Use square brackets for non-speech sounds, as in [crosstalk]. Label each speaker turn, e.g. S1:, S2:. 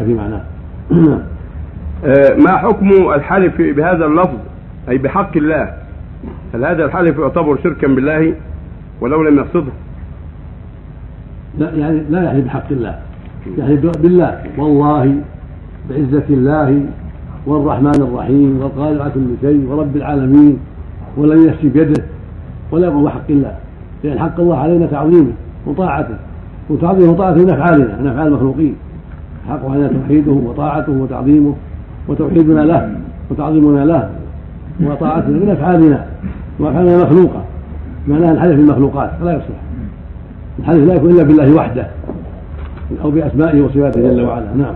S1: في معناه. [clears throat]
S2: آه، ما حكم الحلف بهذا اللفظ؟ أي بحق الله. هل هذا الحلف يعتبر شركا بالله ولو لم يقصده؟
S1: لا يعني لا يحلف بحق الله. يحلف بالله. والله بعزة الله والرحمن الرحيم والقادر على كل شيء ورب العالمين ولن يفسي بيده ولا يقول بحق الله. لأن حق الله علينا تعظيمه وطاعته وتعظيمه وطاعته من أفعالنا من أفعال المخلوقين. حق علينا توحيده وطاعته وتعظيمه وتوحيدنا له وتعظيمنا له وطاعتنا من أفعالنا وأفعالنا مخلوقة. معناها الحلف بالمخلوقات فلا يصلح. الحلف لا يكون إلا بالله وحده أو بأسمائه وصفاته جل وعلا. نعم.